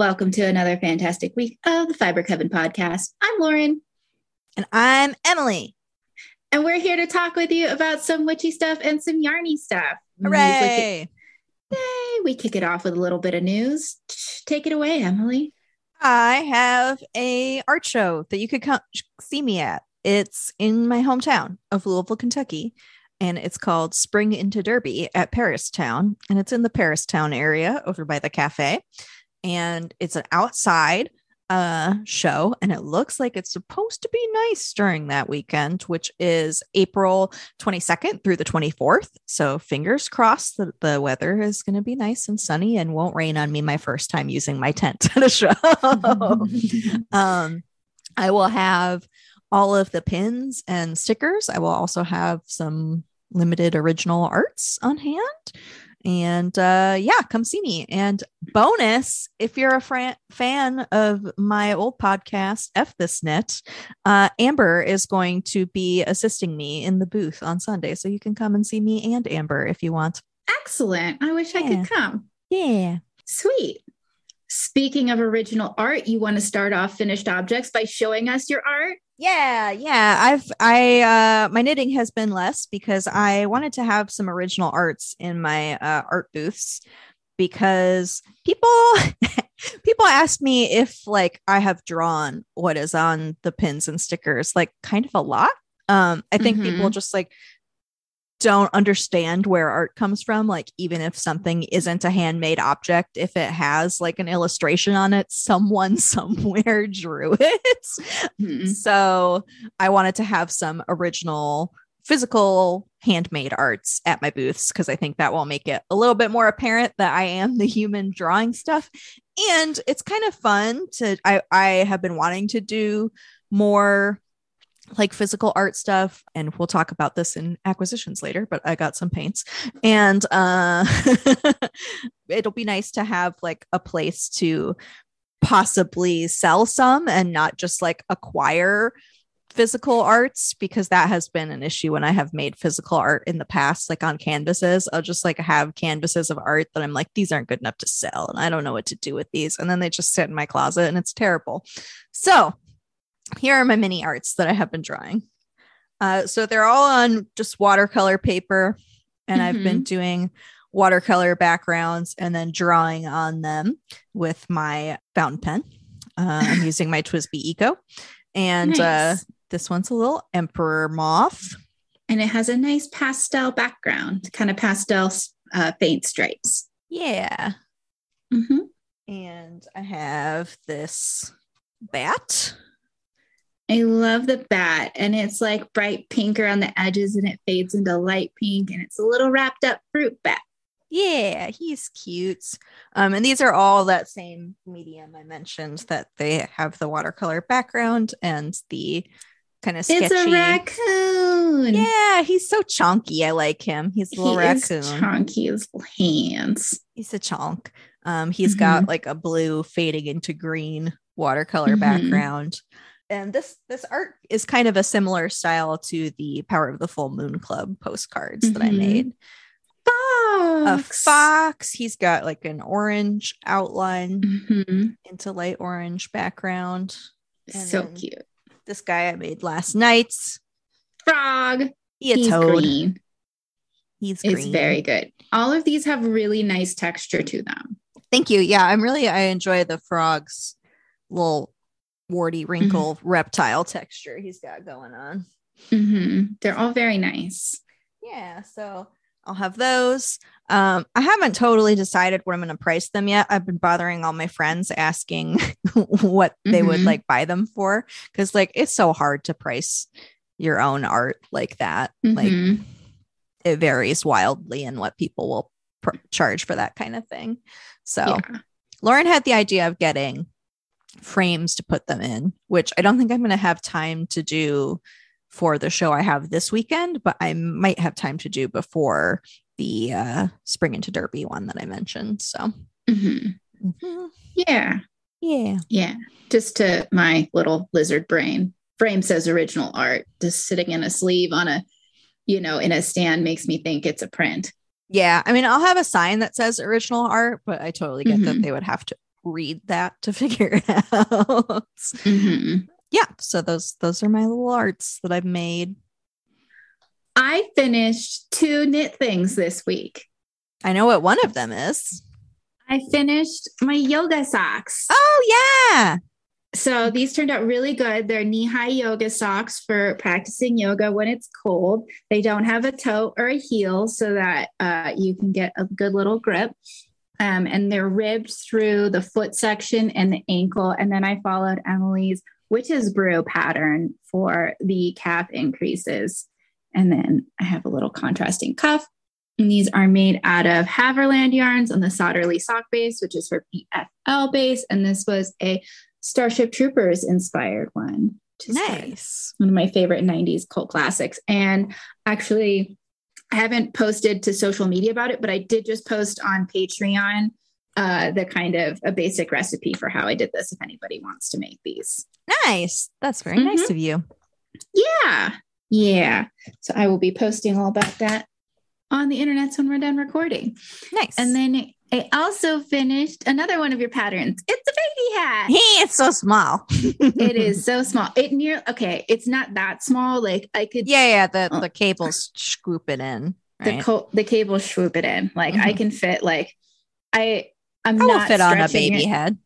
Welcome to another fantastic week of the Fiber Coven podcast. I'm Lauren, And I'm Emily. and we're here to talk with you about some witchy stuff and some yarny stuff. We Hooray! kick- Yay, we kick it off with a little bit of news. Take it away, Emily. I have a art show that you could come see me at. It's in my hometown of Louisville, Kentucky, and it's called Spring into Derby at Paristown, and it's in the Paristown area over by the cafe. And it's an outside uh show and it looks like it's supposed to be nice during that weekend which is April 22nd through the 24th so fingers crossed that the weather is going to be nice and sunny and won't rain on me my first time using my tent at a show um, I will have all of the pins and stickers. I will also have some limited original arts on hand. And uh, yeah, come see me. And bonus, if you're a fran- fan of my old podcast, F This Net, uh, Amber is going to be assisting me in the booth on Sunday. So you can come and see me and Amber if you want. Excellent. I wish I could come. Yeah. Sweet. Speaking of original art, you want to start off finished objects by showing us your art? Yeah, yeah. I've I uh my knitting has been less because I wanted to have some original arts in my uh art booths because people people ask me if like I have drawn what is on the pins and stickers like kind of a lot. Um I think people just like don't understand where art comes from like even if something isn't a handmade object if it has like an illustration on it someone somewhere drew it Hmm. so I wanted to have some original physical handmade arts at my booths because I think that will make it a little bit more apparent that I am the human drawing stuff. And it's kind of fun to I I have been wanting to do more like physical art stuff and we'll talk about this in acquisitions later but i got some paints and uh it'll be nice to have like a place to possibly sell some and not just like acquire physical arts because that has been an issue when I have made physical art in the past, like on canvases. I'll just like have canvases of art that I'm like, these aren't good enough to sell. And I don't know what to do with these. And then they just sit in my closet and it's terrible. So here are my mini arts that I have been drawing. Uh, so they're all on just watercolor paper. And I've been doing watercolor backgrounds and then drawing on them with my fountain pen. Uh, I'm using my TWSBI Eco. And uh, this one's a little emperor moth. and it has a nice pastel background, kind of pastel uh, faint stripes. Yeah. Mhm. And I have this bat. I love the bat, and it's like bright pink around the edges, and it fades into light pink, and it's a little wrapped up fruit bat. Yeah, he's cute. Um, and these are all that same medium I mentioned that they have the watercolor background and the kind of sketchy. It's a raccoon. Yeah, he's so chunky. I like him. He's a he little is raccoon. chunky as hands. he's a chunk. Um, he's Mm-hmm. got like a blue fading into green watercolor Mhm. background. And this this art is kind of a similar style to the Power of the Full Moon Club postcards that I Mhm. made. A Fox. fox. He's got like an orange outline Mhm. into light orange background. And So cute. This guy I made last night. Frog. He He's toad. green. He's It's very good. All of these have really nice texture to them. Thank you. Yeah, I'm really I enjoy the frog's little warty wrinkle reptile texture he's got going on. Mhm. They're all very nice. Yeah, so I'll have those. Um, I haven't totally decided what I'm going to price them yet. I've been bothering all my friends asking what they would Mhm. like buy them for because like it's so hard to price your own art like that. Like Mhm. it varies wildly in what people will pr- charge for that kind of thing. So Yeah. Lauren had the idea of getting frames to put them in, which I don't think I'm going to have time to do for the show I have this weekend, but I might have time to do before the uh, Spring into Derby one that I mentioned. So, Mhm. mhm. Yeah. yeah. Yeah. Just to my little lizard brain. Frame says original art. Just sitting in a sleeve on a, you know, in a stand makes me think it's a print. Yeah, I mean, I'll have a sign that says original art, but I totally get that Mhm. they would have to read that to figure it out. Mhm. yeah, so those those are my little arts that I've made. I finished two knit things this week. I know what one of them is. I finished my yoga socks. Oh yeah. So these turned out really good. They're knee high yoga socks for practicing yoga when it's cold. They don't have a toe or a heel so that uh, you can get a good little grip. Um, and they're ribbed through the foot section and the ankle. And then I followed Emily's witch's brew pattern for the calf increases. And then I have a little contrasting cuff. And these are made out of Haverland yarns on the Solderly sock base, which is for BFL base. And this was a Starship Troopers inspired one. Nice. One of my favorite 90s cult classics. And actually, I haven't posted to social media about it, but I did just post on Patreon uh, the kind of a basic recipe for how I did this if anybody wants to make these. Nice. That's very nice of you. Yeah. Yeah. So I will be posting all about that on the internet when we're done recording. Nice. And then I also finished another one of your patterns. It's a baby hat. Hey, it's so small. it is so small. It near okay, it's not that small. Like I could Yeah, yeah. The Oh. the cables scoop it in. the Right? co- the cables swoop it in. Like I Mhm. can fit like I I'm I not fit on a baby it. head.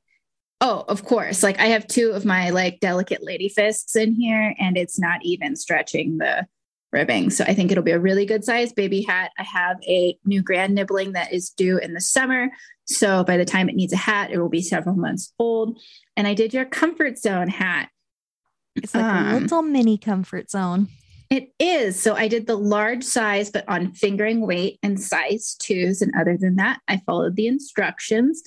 Oh, of course. Like I have two of my like delicate lady fists in here, and it's not even stretching the ribbing. So I think it'll be a really good size baby hat. I have a new grand nibbling that is due in the summer. So by the time it needs a hat, it will be several months old. And I did your comfort zone hat. It's like a Um, little mini comfort zone. It is. So I did the large size, but on fingering weight and size twos. And other than that, I followed the instructions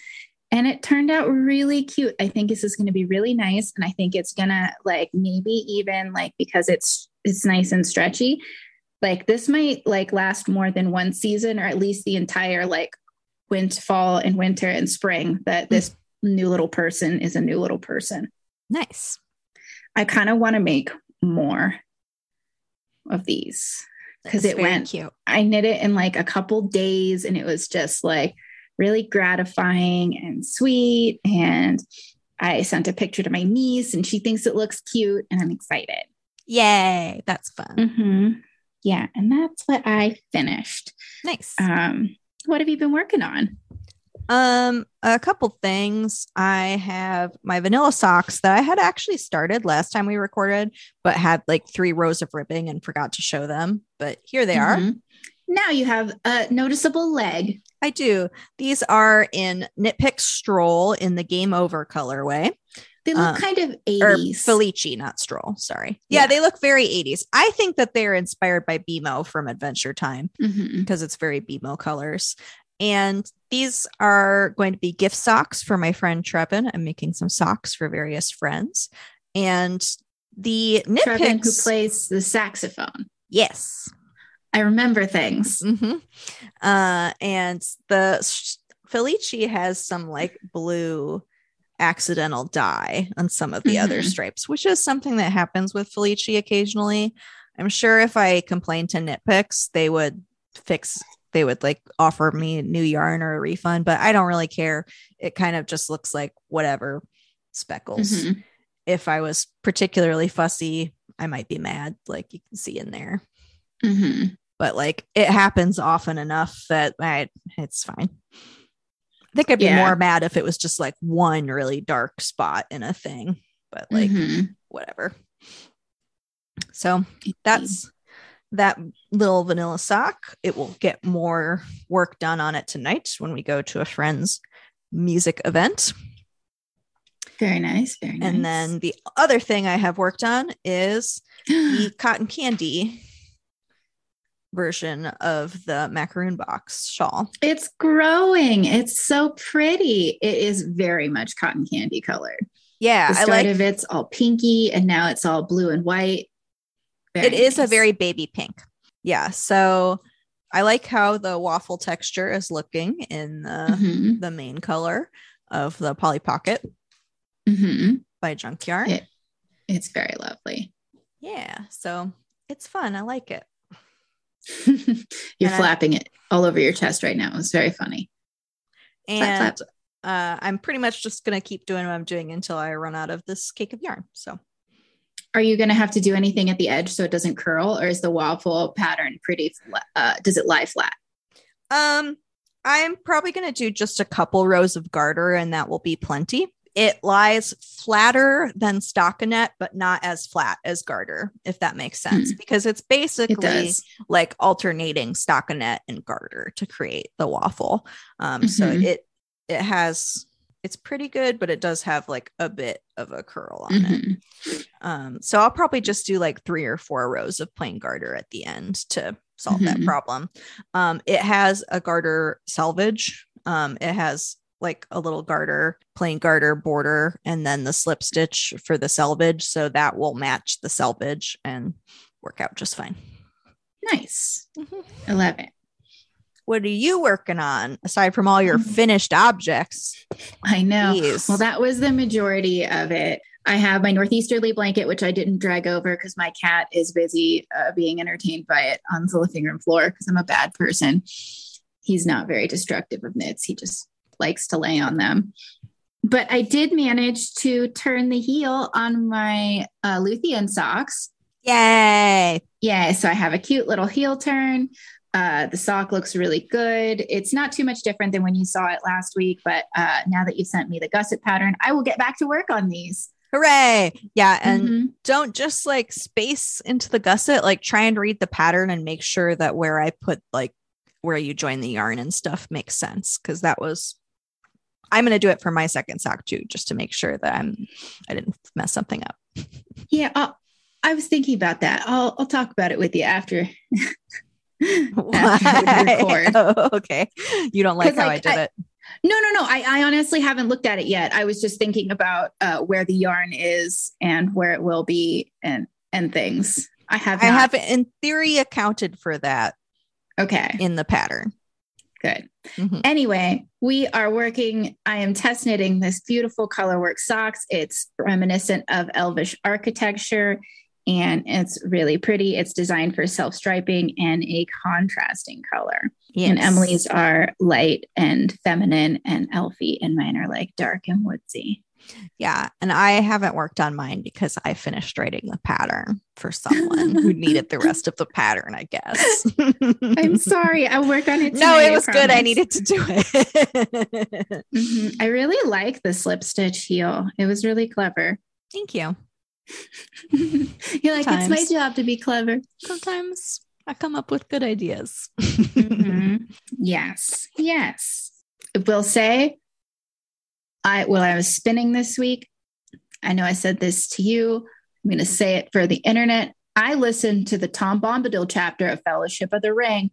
and it turned out really cute. I think this is going to be really nice. And I think it's going to like maybe even like because it's it's nice and stretchy. Like this might like last more than one season or at least the entire like winter, fall and winter and spring that this new little person is a new little person. Nice. I kind of want to make more of these because it went cute. I knit it in like a couple days and it was just like really gratifying and sweet. And I sent a picture to my niece and she thinks it looks cute and I'm excited. Yay. That's fun. Mhm. Yeah. And that's what I finished. Nice. Um, what have you been working on? Um, a couple things. I have my vanilla socks that I had actually started last time we recorded, but had like three rows of ribbing and forgot to show them. But here they are. Mhm. Now you have a noticeable leg. I do. These are in Knit Picks Stroll in the Game Over colorway. They look Uh, kind of Or 80s. Felici, not Stroll. Sorry. Yeah, Yeah. they look very 80s. I think that they're inspired by BMO from Adventure Time. Mhm. because it's very BMO colors. And these are going to be gift socks for my friend Trevin. I'm making some socks for various friends. And the Trevin, who plays the saxophone. yes. I remember things. hmm Uh, and the Felici has some like blue accidental dye on some of the other Mhm. stripes, which is something that happens with Felici occasionally. I'm sure if I complained to Knit Picks, they would fix, they would like offer me new yarn or a refund, but I don't really care. It kind of just looks like whatever speckles. Mhm. If I was particularly fussy, I might be mad, like you can see in there Mhm. but like it happens often enough that I, it's fine. I think I'd be Yeah. more mad if it was just like one really dark spot in a thing, but like Mhm. whatever. So that's that little vanilla sock. It will get more work done on it tonight when we go to a friend's music event. very nice. Very nice. And then the other thing I have worked on is the cotton candy version of the macaroon box shawl. it's growing. It's so pretty. It is very much cotton candy colored. Yeah, the I like of it's all pinky, and now it's all blue and white. Very it is a very baby pink. Yeah, so I like how the waffle texture is looking in the Mhm. the main color of the Polly Pocket Mhm. by Junkyard. It- It's very lovely. yeah, so it's fun. I like it. You're And I- flapping it all over your chest right now. It's very funny. Flap, And flap. uh, I'm pretty much just gonna keep doing what I'm doing until I run out of this cake of yarn. So Are you going to have to do anything at the edge so it doesn't curl, or is the waffle pattern pretty? Uh, does it lie flat? Um, I'm probably going to do just a couple rows of garter, and that will be plenty. It lies flatter than stockinette, but not as flat as garter, if that makes sense, because it's Hmm. It basically like alternating stockinette and garter to create the waffle. Um, so Mhm. it it has it's pretty good, but it does have like a bit of a curl on it. Mhm. Um, so I'll probably just do like three or four rows of plain garter at the end to solve that Mhm. problem. Um, it has a garter selvage. Um, it has like a little garter, plain garter border, and then the slip stitch for the selvage. So that will match the selvage and work out just fine. Nice. Mhm. I love it. What are you working on aside from all your Mhm. finished objects? I know. Jeez. Well, that was the majority of it. I have my northeasterly blanket, which I didn't drag over because my cat is busy uh, being entertained by it on the living room floor because I'm a bad person. He's not very destructive of knits. He just likes to lay on them. But I did manage to turn the heel on my uh, Luthien socks. Yay. Yeah, so I have a cute little heel turn. Uh, the sock looks really good. It's not too much different than when you saw it last week, but uh, now that you sent me the gusset pattern, I will get back to work on these. Hooray. Yeah. And Mhm. don't just like space into the gusset, like try and read the pattern and make sure that where I put like where you join the yarn and stuff makes sense. Cause that was, I'm going to do it for my second sock too, just to make sure that I'm, I didn't mess something up. Yeah, I'll, I was thinking about that. I'll I'll talk about it with you after. after. Oh, okay. You don't like how like, I did I- it. No, no, no. I, I honestly haven't looked at it yet. I was just thinking about uh, where the yarn is and where it will be and and things. I have. I not- have in theory accounted for that Okay. in the pattern. Good. Mhm. Anyway, we are working. I am test knitting this beautiful colorwork socks. It's reminiscent of Elvish architecture and it's really pretty. It's designed for self striping and a contrasting color. And Emily's are light and feminine and elfy, and mine are like dark and woodsy. Yeah. And I haven't worked on mine because I finished writing the pattern for someone who needed the rest of the pattern, I guess. I'm sorry. I'll work on it. no, it was good. I needed to do it. Mhm. I really like the slip stitch heel. It was really clever. Thank you. You're like, it's my job to be clever. Sometimes I come up with good ideas. Mhm. Yes. Yes. I will say, I while I was spinning this week, I know I said this to you. I'm going to say it for the internet. I listened to the Tom Bombadil chapter of Fellowship of the Ring,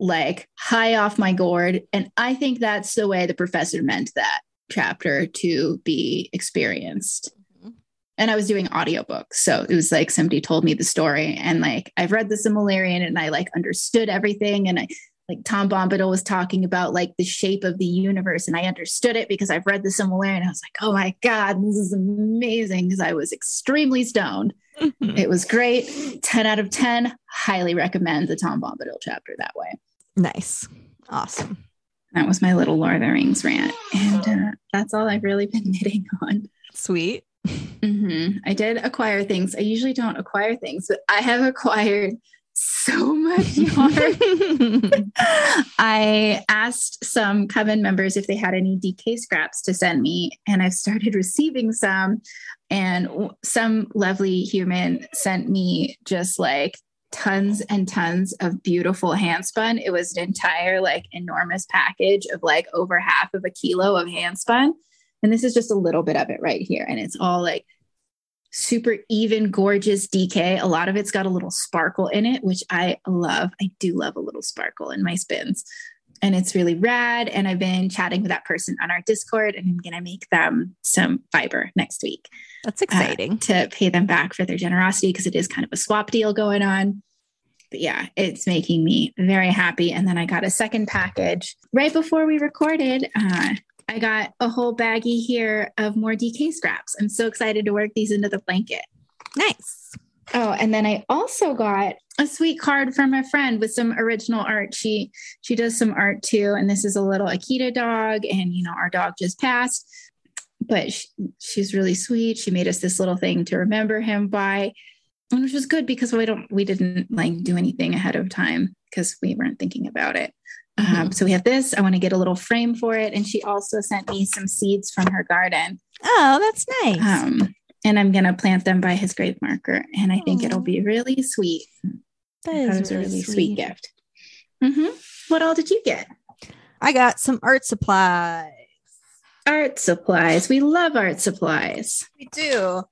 like high off my gourd, and I think that's the way the professor meant that chapter to be experienced mm-hmm. and I was doing audiobooks. So it was like somebody told me the story and like I've read the Silmarillion and I like understood everything. And I like Tom Bombadil was talking about like the shape of the universe and I understood it because I've read the Silmarillion. I was like, oh my God, this is amazing because I was extremely stoned. It was great. 10 out of 10. Highly recommend the Tom Bombadil chapter that way. nice. Awesome. That was my little Lord of the Rings rant. And uh, that's all I've really been knitting on. Sweet. hmm I did acquire things. I usually don't acquire things, but I have acquired so much yarn. I asked some coven members if they had any DK scraps to send me, and I've started receiving some. And some lovely human sent me just like tons and tons of beautiful handspun. It was an entire, like, enormous package of like over half of a kilo of handspun. And this is just a little bit of it right here. And it's all like super even, gorgeous DK. A lot of it's got a little sparkle in it, which I love. I do love a little sparkle in my spins. And it's really rad. And I've been chatting with that person on our Discord, and I'm going to make them some fiber next week That's uh, exciting. to pay them back for their generosity because it is kind of a swap deal going on. But yeah, it's making me very happy. And then I got a second package right before we recorded. Uh, I got a whole baggie here of more DK scraps. I'm so excited to work these into the blanket. nice. Oh, and then I also got a sweet card from a friend with some original art. She she does some art too, and this is a little Akita dog, and you know our dog just passed, but she, she's really sweet. She made us this little thing to remember him by, and which was good because we don't we didn't like do anything ahead of time because we weren't thinking about it. Mm-hmm. Um, so we have this. I want to get a little frame for it, and she also sent me some seeds from her garden. Oh, that's nice. Um, and I'm gonna plant them by his grave marker, and I think it'll be really sweet. That That was a really sweet, gift. hmm What all did you get? I got some art supplies. Art supplies. We love art supplies. We do.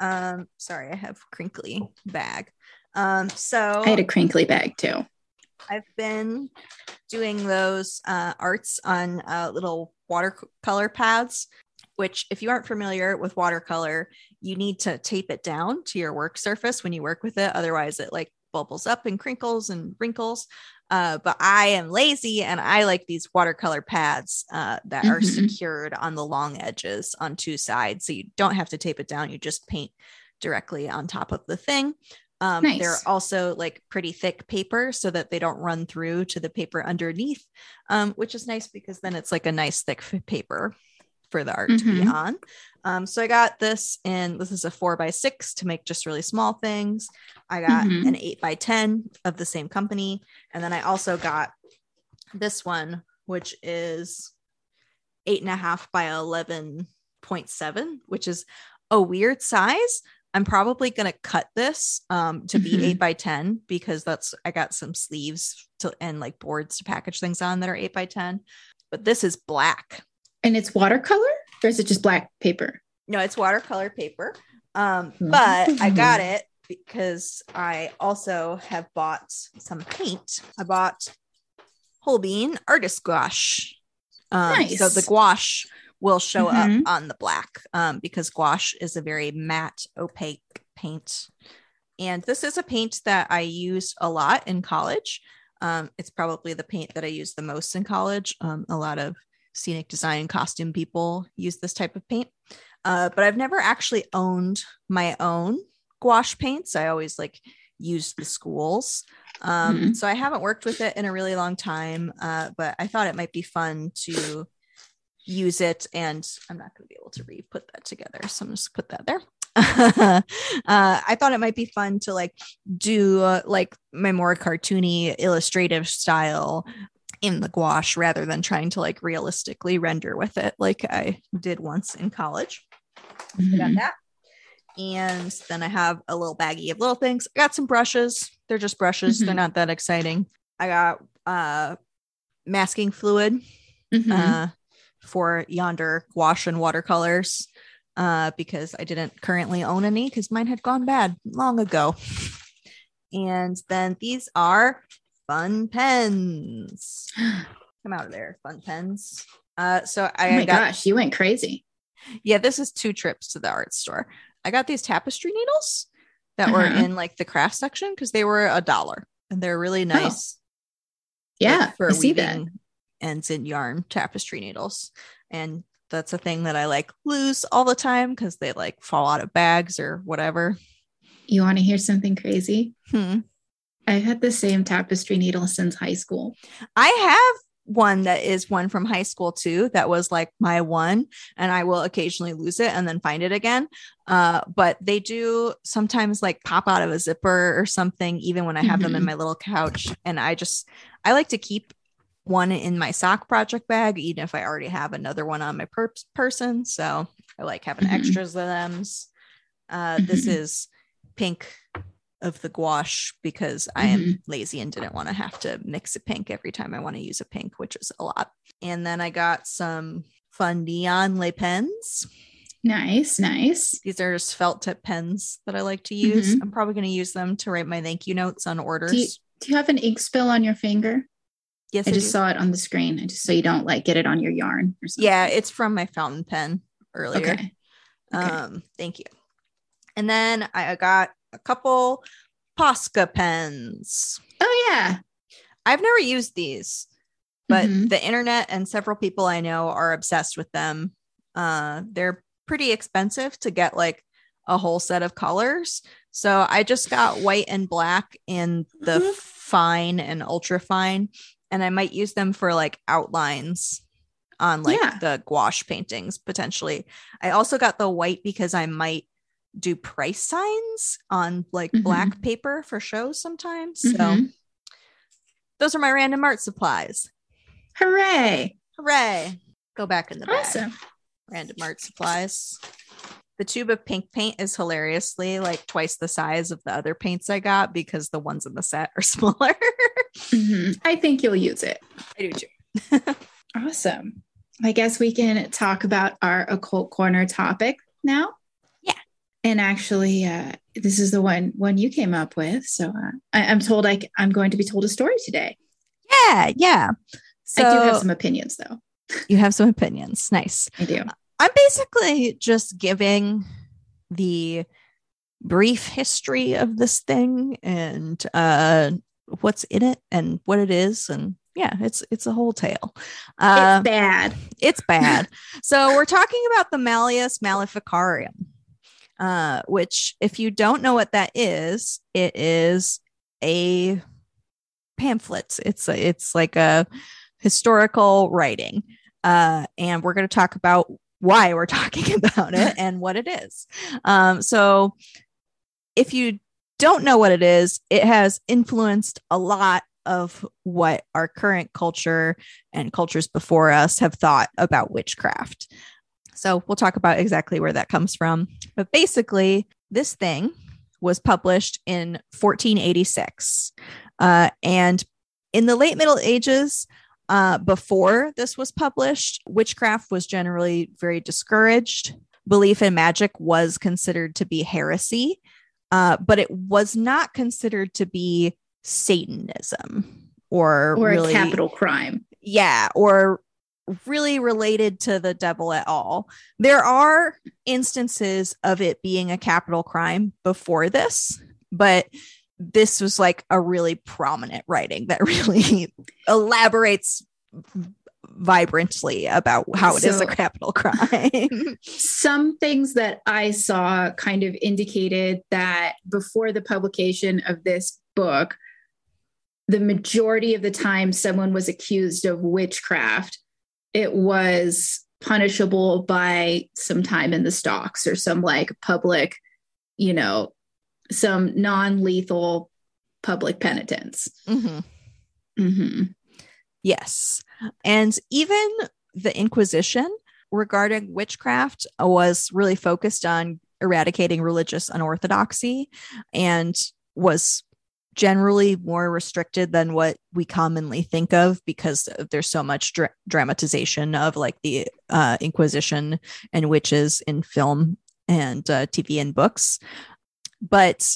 Um, sorry, I have crinkly bag. Um, so I had a crinkly bag too. I've been doing those uh, arts on uh, little watercolor pads, which, if you aren't familiar with watercolor, you need to tape it down to your work surface when you work with it. Otherwise, it like bubbles up and crinkles and wrinkles. Uh, but I am lazy and I like these watercolor pads uh, that are Mhm. secured on the long edges on two sides. So you don't have to tape it down. You just paint directly on top of the thing. Um, Nice. They're also like pretty thick paper so that they don't run through to the paper underneath, um, which is nice because then it's like a nice thick paper for the art to be Mhm. on. Um, so I got this, and this is a four by six to make just really small things. I got Mhm. an eight by 10 of the same company. And then I also got this one, which is eight and a half by 11.7, which is a weird size. I'm probably going to cut this um, to be eight by 10 because that's, I got some sleeves to, and like boards to package things on that are eight by 10. But this is black. And it's watercolor or is it just black paper? No, it's watercolor paper. Um, but I got it because I also have bought some paint. I bought Holbein artist gouache. Um, So the gouache will show Mhm. up on the black um, because gouache is a very matte, opaque paint. And this is a paint that I used a lot in college. Um, it's probably the paint that I use the most in college. Um, a lot of scenic design and costume people use this type of paint. Uh, but I've never actually owned my own gouache paints. I always like used the schools. Um, Mhm. So I haven't worked with it in a really long time, uh, but I thought it might be fun to use it. And I'm not going to be able to re put that together. So I'm just put that there. uh, I thought it might be fun to like do uh, like my more cartoony illustrative style in the gouache rather than trying to like realistically render with it like I did once in college. I got Mhm. that. And then I have a little baggie of little things. I got some brushes. They're just brushes. They're Mhm. not that exciting. I got uh masking fluid Mhm. uh for yonder gouache and watercolors uh because I didn't currently own any because mine had gone bad long ago. And then these are fun pens. Come out of there, fun pens. Uh so I oh my got gosh, you went crazy. yeah, this is two trips to the art store. I got these tapestry needles that were Uh-huh. in like the craft section because they were a dollar and they're really nice. like, Yeah, for I see that. Ends in yarn tapestry needles. And that's a thing that I like lose all the time because they like fall out of bags or whatever. You want to hear something crazy? Hmm. I've had the same tapestry needle since high school. I have one that is one from high school too that was like my one and i will occasionally lose it and then find it again uh but they do sometimes like pop out of a zipper or something even when i have them in Mhm. my little couch and i just i like to keep one in my sock project bag even if i already have another one on my per- person so i like having Mhm. extras of them uh this Mhm. is pink of the gouache because I am Mhm. lazy and didn't want to have to mix a pink every time I want to use a pink, which is a lot. And then I got some fun neon lay pens. Nice, nice. These are just felt tip pens that I like to use. Mhm. I'm probably going to use them to write my thank you notes on orders. Do you, do you have an ink spill on your finger? Yes, I I just do. saw it on the screen. I just so you don't like get it on your yarn or something. Yeah, it's from my fountain pen earlier. Okay. okay. Um, thank you. And then I got a couple Posca pens. Oh yeah. I've never used these, but Mhm. the internet and several people I know are obsessed with them. Uh, they're pretty expensive to get like a whole set of colors. So I just got white and black in the Mhm. fine and ultra fine, and I might use them for like outlines on like Yeah. the gouache paintings potentially. I also got the white because I might do price signs on like Mhm. black paper for shows sometimes. So Mhm. those are my random art supplies. Hooray! Hooray! Go back in the bag. Awesome. Random art supplies. The tube of pink paint is hilariously like twice the size of the other paints I got because the ones in the set are smaller. Mhm. I think you'll use it. I do too. Awesome. I guess we can talk about our occult corner topic now. Yeah. And actually, uh, this is the one one you came up with. So uh, I, I'm told I, I'm going to be told a story today. Yeah, yeah. So I do have some opinions, though. you have some opinions. Nice. I do. I'm basically just giving the brief history of this thing and uh what's in it and what it is. And yeah it's it's a whole tale. Uh it's bad. it's bad. So we're talking about the malleus maleficarum uh which if you don't know what that is it is a pamphlet. It's a, it's like a historical writing. Uh and we're going to talk about why we're talking about it and what it is um so if you don't know what it is it has influenced a lot of what our current culture and cultures before us have thought about witchcraft. So we'll talk about exactly where that comes from. But basically, this thing was published in 1486. Uh, and in the late Middle Ages, uh, before this was published, witchcraft was generally very discouraged. Belief in magic was considered to be heresy, uh, but it was not considered to be Satanism or, Or really, a capital crime. yeah, or really related to the devil at all. There are instances of it being a capital crime before this, but this was like a really prominent writing that really elaborates vibrantly about how it is So- a capital crime. Some things that I saw kind of indicated that before the publication of this book, the majority of the time someone was accused of witchcraft, it was punishable by some time in the stocks or some like public, you know, some non lethal public penitence. Mhm. hmm Yes. And even the Inquisition regarding witchcraft was really focused on eradicating religious unorthodoxy and was generally more restricted than what we commonly think of because there's so much dra- dramatization of like the uh, Inquisition and witches in film and uh, TV and books. But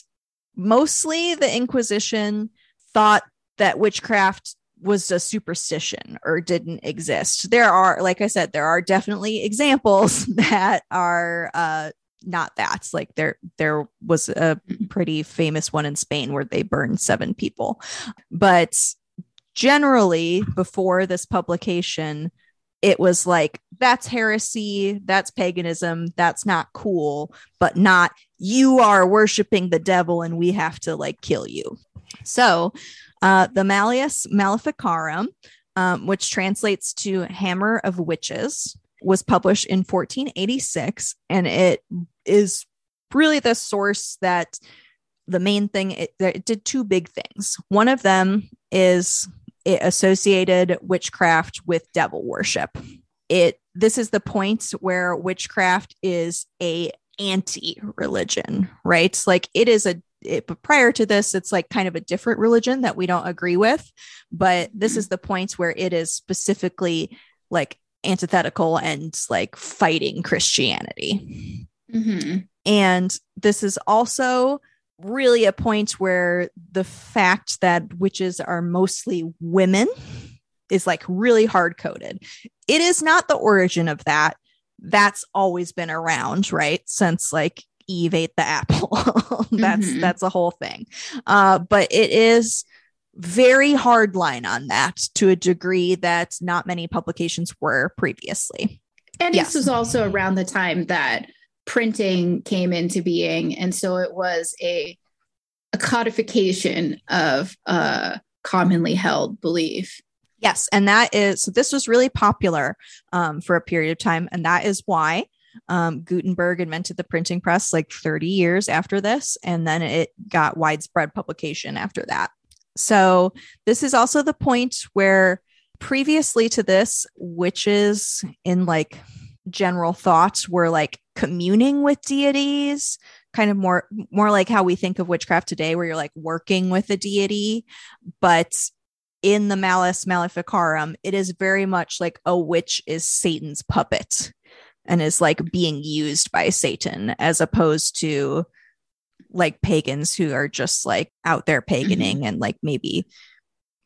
mostly the Inquisition thought that witchcraft was a superstition or didn't exist. There are, like I said, there are definitely examples that are uh, not that. Like there, there was a pretty famous one in Spain where they burned seven people. But generally, before this publication, it was like that's heresy, that's paganism, that's not cool, but not you are worshiping the devil and we have to like kill you. So, uh, the Malleus Maleficarum, um, which translates to Hammer of Witches, was published in 1486, and it is really the source that the main thing it, it did two big things. One of them is it associated witchcraft with devil worship. It this is the point where witchcraft is a anti-religion, right? Like it is a it, but prior to this, it's like kind of a different religion that we don't agree with. But this is the point where it is specifically like antithetical and like fighting Christianity. hmm And this is also really a point where the fact that witches are mostly women is like really hard coded. It is not the origin of that. That's always been around, right? Since like Eve ate the apple. that's Mhm. that's a whole thing. Uh, but it is very hard line on that to a degree that not many publications were previously. And Yes. this was also around the time that printing came into being. And so it was a, a codification of a commonly held belief. Yes. And that is, so this was really popular um, for a period of time. And that is why um, Gutenberg invented the printing press like 30 years after this. And then it got widespread publication after that. So this is also the point where previously to this, witches in like general thoughts were like communing with deities kind of more more like how we think of witchcraft today where you're like working with a deity but in the Malleus Maleficarum it is very much like a witch is satan's puppet and is like being used by satan as opposed to like pagans who are just like out there mm-hmm. and like maybe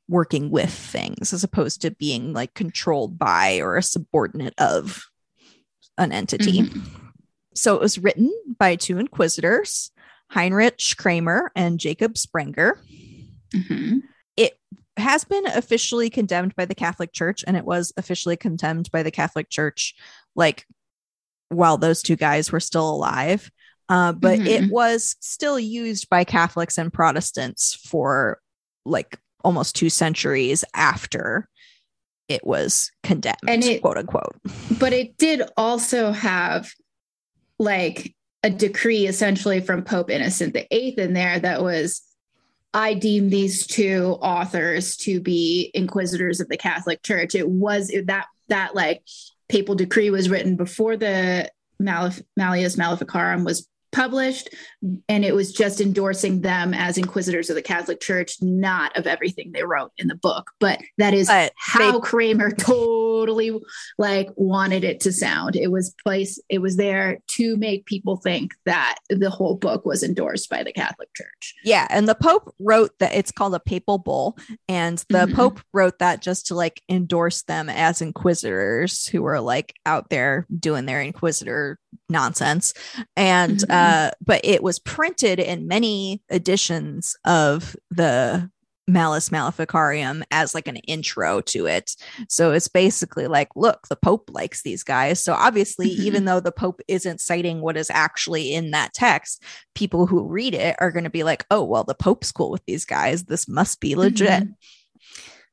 working with things as opposed to being like controlled by or a subordinate of an entity. Mm-hmm. So it was written by two inquisitors, Heinrich Kramer and Jacob Sprenger. Mm-hmm. Has been officially condemned by the Catholic Church, and it was officially condemned by the Catholic Church like while those two guys were still alive. Uh, but mm-hmm. it was still used by Catholics and Protestants for like almost two centuries after it was condemned, and it, quote unquote. But it did also have like a decree essentially from Pope Innocent VIII in there that was I deem these two authors to be inquisitors of the Catholic Church. It was that that like papal decree was written before the Malef- Malleus Maleficarum was published and it was just endorsing them as inquisitors of the catholic church not of everything they wrote in the book but that is but how they- kramer totally like wanted it to sound it was place it was there to make people think that the whole book was endorsed by the catholic church yeah and the pope wrote that it's called a papal bull and the mm-hmm. pope wrote that just to like endorse them as inquisitors who were like out there doing their inquisitor nonsense and mm-hmm. uh but it was printed in many editions of the Malleus Maleficarium as like an intro to it. So it's basically like, look, the Pope likes these guys. So obviously, mm-hmm. even though the Pope isn't citing what is actually in that text, people who read it are going to be like, oh, well, the Pope's cool with these guys. This must be legit.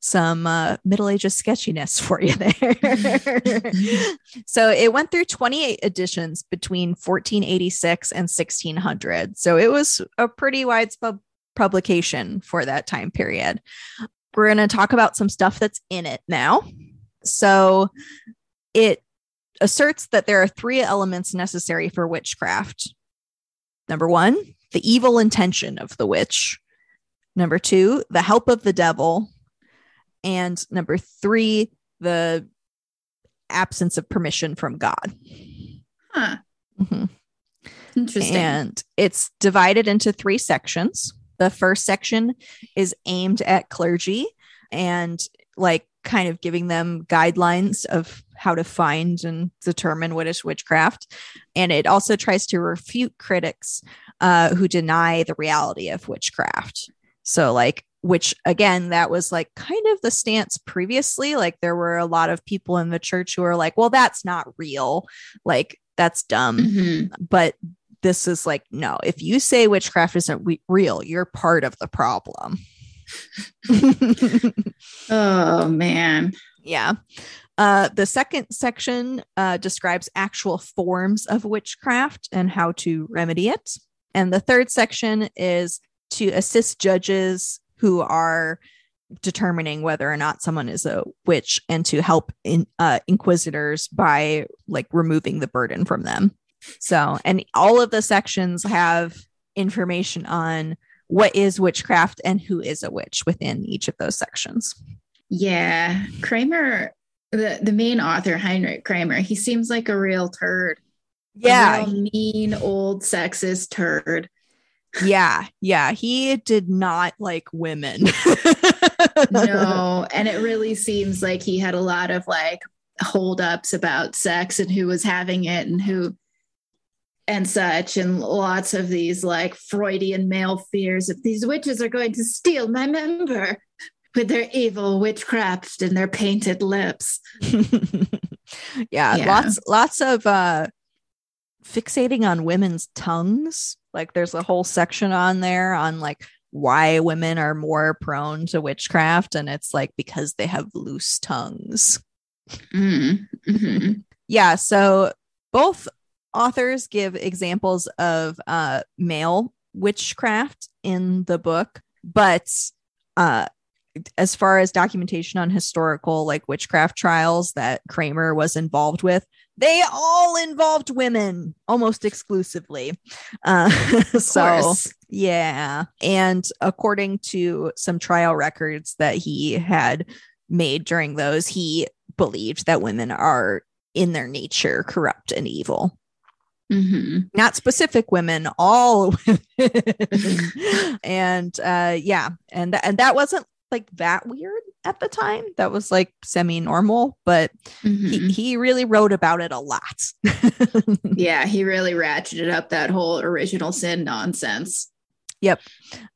Some uh, Middle Ages sketchiness for you there. so it went through 28 editions between 1486 and 1600. So it was a pretty widespread publication for that time period. We're going to talk about some stuff that's in it now. So it asserts that there are three elements necessary for witchcraft. Number one, the evil intention of the witch. Number two, the help of the devil and number three, the absence of permission from God. Huh. Mm-hmm. Interesting. And it's divided into three sections. The first section is aimed at clergy and like kind of giving them guidelines of how to find and determine what is witchcraft. And it also tries to refute critics uh, who deny the reality of witchcraft. So, like, which again, that was like kind of the stance previously. Like, there were a lot of people in the church who were like, well, that's not real. Like, that's dumb. Mm-hmm. But this is like, no, if you say witchcraft isn't we- real, you're part of the problem. oh, man. Yeah. Uh, the second section uh, describes actual forms of witchcraft and how to remedy it. And the third section is to assist judges who are determining whether or not someone is a witch and to help in, uh, inquisitors by like removing the burden from them. So, and all of the sections have information on what is witchcraft and who is a witch within each of those sections. Yeah, Kramer, the the main author Heinrich Kramer, he seems like a real turd. Yeah, mean old sexist turd. Yeah, yeah, he did not like women. no, and it really seems like he had a lot of like holdups about sex and who was having it and who and such, and lots of these like Freudian male fears of these witches are going to steal my member with their evil witchcraft and their painted lips. yeah, yeah, lots lots of uh fixating on women's tongues. Like there's a whole section on there on like why women are more prone to witchcraft and it's like because they have loose tongues. Mm. hmm Yeah, so both authors give examples of uh male witchcraft in the book, but uh as far as documentation on historical like witchcraft trials that Kramer was involved with, they all involved women almost exclusively. Uh, so, course. yeah. And according to some trial records that he had made during those, he believed that women are in their nature corrupt and evil. hmm Not specific women, all women. and uh yeah, and th- and that wasn't like that weird at the time. That was like semi-normal, but he, Mhm. he really wrote about it a lot. yeah, he really ratcheted up that whole original sin nonsense. Yep.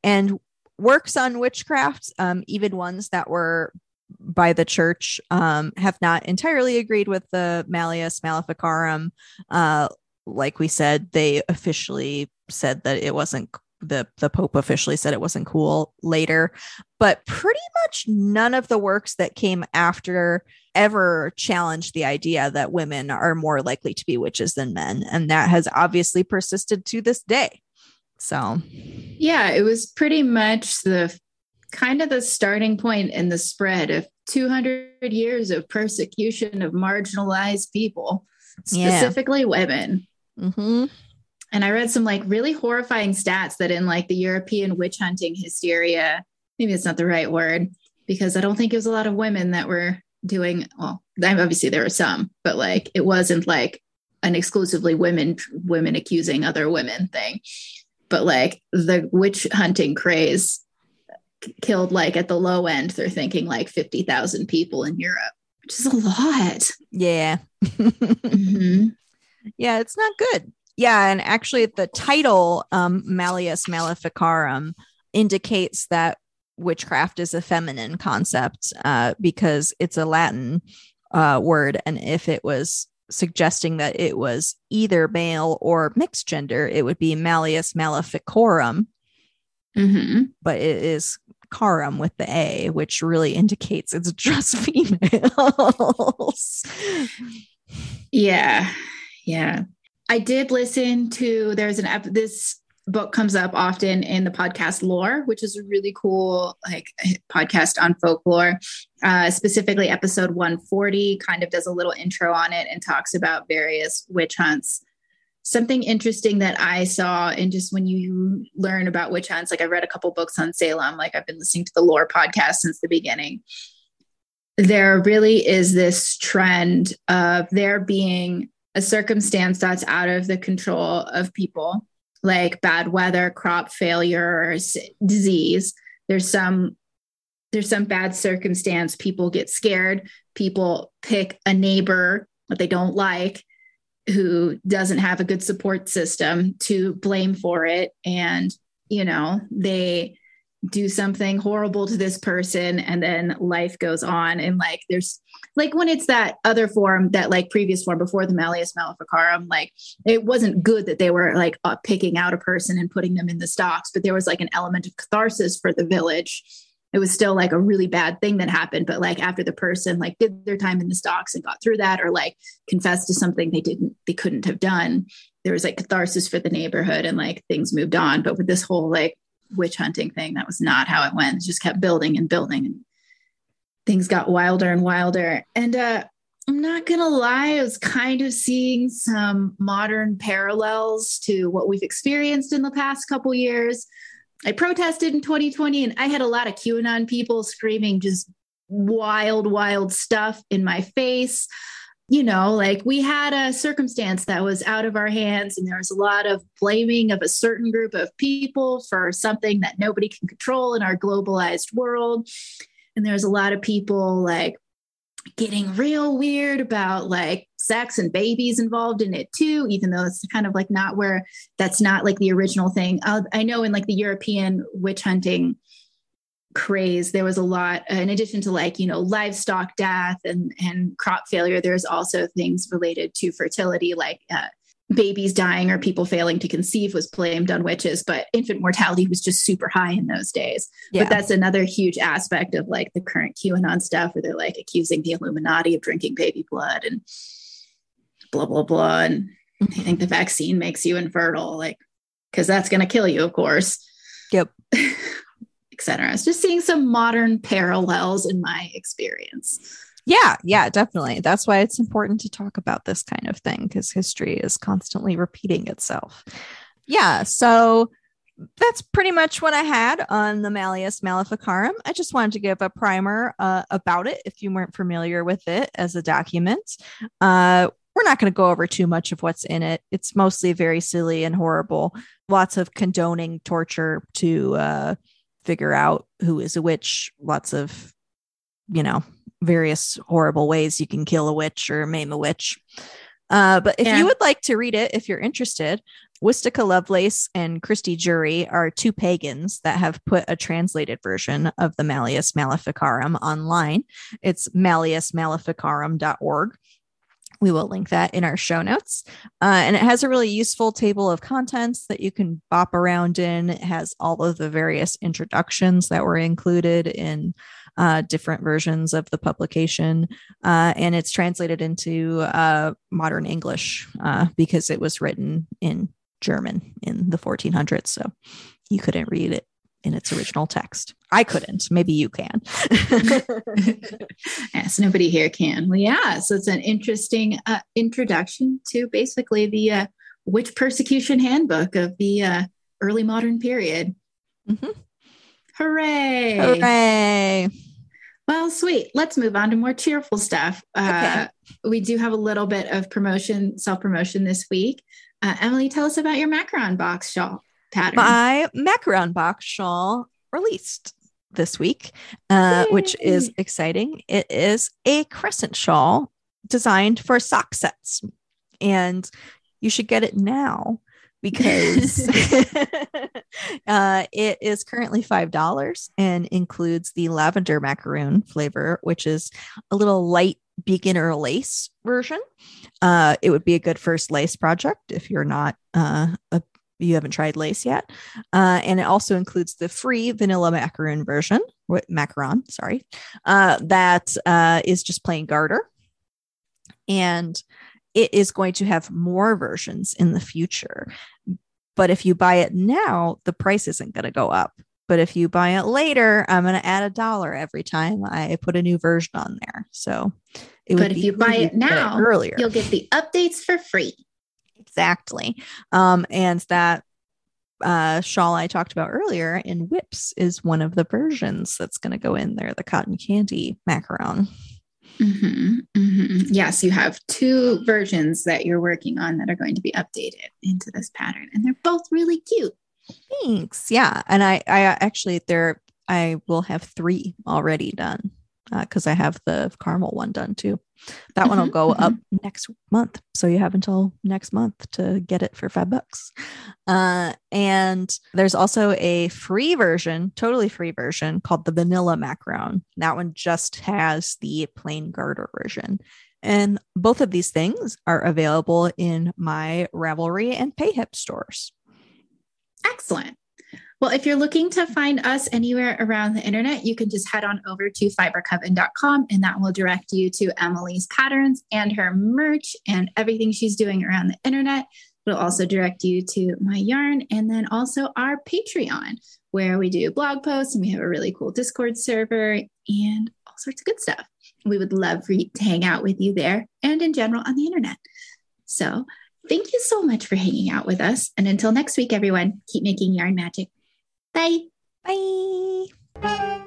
And works on witchcraft, um, even ones that were by the church, um, have not entirely agreed with the Malleus Maleficarum. Uh, like we said, they officially said that it wasn't the the Pope officially said it wasn't cool later, but pretty much none of the works that came after ever challenged the idea that women are more likely to be witches than men, and that has obviously persisted to this day. So, Yeah, it was pretty much the kind of the starting point in the spread of 200 years of persecution of marginalized people, Yeah. specifically women. mhm. And I read some like really horrifying stats that in like the European witch hunting hysteria, maybe it's not the right word, because I don't think it was a lot of women that were doing, well, obviously there were some, but like it wasn't like an exclusively women women accusing other women thing. But like the witch hunting craze killed like at the low end, they're thinking like 50,000 people in Europe, which is a lot. yeah. Mhm. Yeah, it's not good. Yeah, and actually the title um Malleus Maleficarum indicates that witchcraft is a feminine concept uh because it's a Latin uh word and if it was suggesting that it was either male or mixed gender, it would be Malleus Maleficorum, Mhm. but it is carum with the A, which really indicates it's just females. Yeah. Yeah. I did listen to there's an ep- this book comes up often in the podcast lore which is a really cool like podcast on folklore. Uh, specifically episode 140 kind of does a little intro on it and talks about various witch hunts. Something interesting that i saw and just when you learn about witch hunts like i read a couple books on salem like i've been listening to the lore podcast since the beginning. There really is this trend of there being a circumstance that's out of the control of people, like bad weather, crop failures, disease. There's some there's some bad circumstance. People get scared. People pick a neighbor that they don't like who doesn't have a good support system to blame for it. And, you know, they do something horrible to this person and then life goes on. And like there's like when it's that other form that like previous form before the malleus maleficarum like it wasn't good that they were like uh, picking out a person and putting them in the stocks but there was like an element of catharsis for the village. It was still like a really bad thing that happened but like after the person like did their time in the stocks and got through that or like confessed to something they didn't they couldn't have done there was like catharsis for the neighborhood and like things moved on. But with this whole like witch hunting thing. That was not how it went. It just kept building and building and things got wilder and wilder. And uh I'm not gonna lie, I was kind of seeing some modern parallels to what we've experienced in the past couple years. I protested in 2020 and I had a lot of QAnon people screaming just wild, wild stuff in my face you know, like we had a circumstance that was out of our hands, and there was a lot of blaming of a certain group of people for something that nobody can control in our globalized world. And there's a lot of people like getting real weird about like sex and babies involved in it too, even though it's kind of like not where that's not like the original thing. i I know in like the European witch hunting craze there was a lot in addition to like you know livestock death and and crop failure there's also things related to fertility like uh, babies dying or people failing to conceive was blamed on witches, but infant mortality was just super high in those days. Yeah. But that's another huge aspect of like the current QAnon stuff where they're like accusing the Illuminati of drinking baby blood and blah, blah, blah. And they think the vaccine makes you infertile, like, because that's going to kill you, of course. Yep. Etc. It's just seeing some modern parallels in my experience. Yeah, yeah, definitely. That's why it's important to talk about this kind of thing because history is constantly repeating itself. Yeah, so that's pretty much what I had on the Malleus Maleficarum. I just wanted to give a primer uh, about it if you weren't familiar with it as a document. Uh, we're not going to go over too much of what's in it. It's mostly very silly and horrible. Lots of condoning torture to uh, figure out who is a witch. Lots of, you know, various horrible ways you can kill a witch or maim a witch. Uh, but if yeah. you would like to read it, if you're interested, Wicasta Lovelace and Christy Jury are two pagans that have put a translated version of the Malleus Maleficarum online. It's malleusmaleficarum.org. We will link that in our show notes. Uh, and it has a really useful table of contents that you can bop around in. It has all of the various introductions that were included in uh, different versions of the publication. Uh, and it's translated into uh, modern English uh, because it was written in German in the 1400s. So you couldn't read it in its original text. I couldn't. Maybe you can. yes, nobody here can. Well, yeah. So it's an interesting uh, introduction to basically the uh, witch persecution handbook of the uh, early modern period. Mm-hmm. Hooray! Hooray! Well, sweet. Let's move on to more cheerful stuff. Uh, okay. We do have a little bit of promotion, self promotion this week. Uh, Emily, tell us about your macaron box shawl pattern. My macaron box shawl released this week, uh, which is exciting. It is a crescent shawl designed for sock sets, and you should get it now because uh, it is currently $5 and includes the lavender macaroon flavor, which is a little light beginner lace version. Uh, it would be a good first lace project if you're not uh, a you haven't tried lace yet. Uh, and it also includes the free vanilla macaroon version, macaron, sorry, uh, that uh, is just plain garter. And it is going to have more versions in the future. But if you buy it now, the price isn't going to go up. But if you buy it later, I'm going to add a dollar every time I put a new version on there. So it but if you buy it now, earlier, you'll get the updates for free. Exactly. Um, and that uh, shawl I talked about earlier in WIPs is one of the versions that's going to go in there, the cotton candy macaron. Mm-hmm, mm-hmm. Yes, you have two versions that you're working on that are going to be updated into this pattern, and they're both really cute. Thanks. Yeah, and I, I actually there, I will have three already done because uh, I have the caramel one done too. That one will go mm-hmm. up next month. So you have until next month to get it for five bucks. Uh, and there's also a free version, totally free version called the Vanilla Macaron. That one just has the plain garter version. And both of these things are available in my Ravelry and PayHip stores. Excellent. Well, if you're looking to find us anywhere around the internet, you can just head on over to fibercoven.com and that will direct you to Emily's patterns and her merch and everything she's doing around the internet. It'll also direct you to my yarn and then also our Patreon, where we do blog posts and we have a really cool Discord server and all sorts of good stuff. We would love for you to hang out with you there and in general on the internet. So, thank you so much for hanging out with us. And until next week, everyone, keep making yarn magic. バイ。バイ。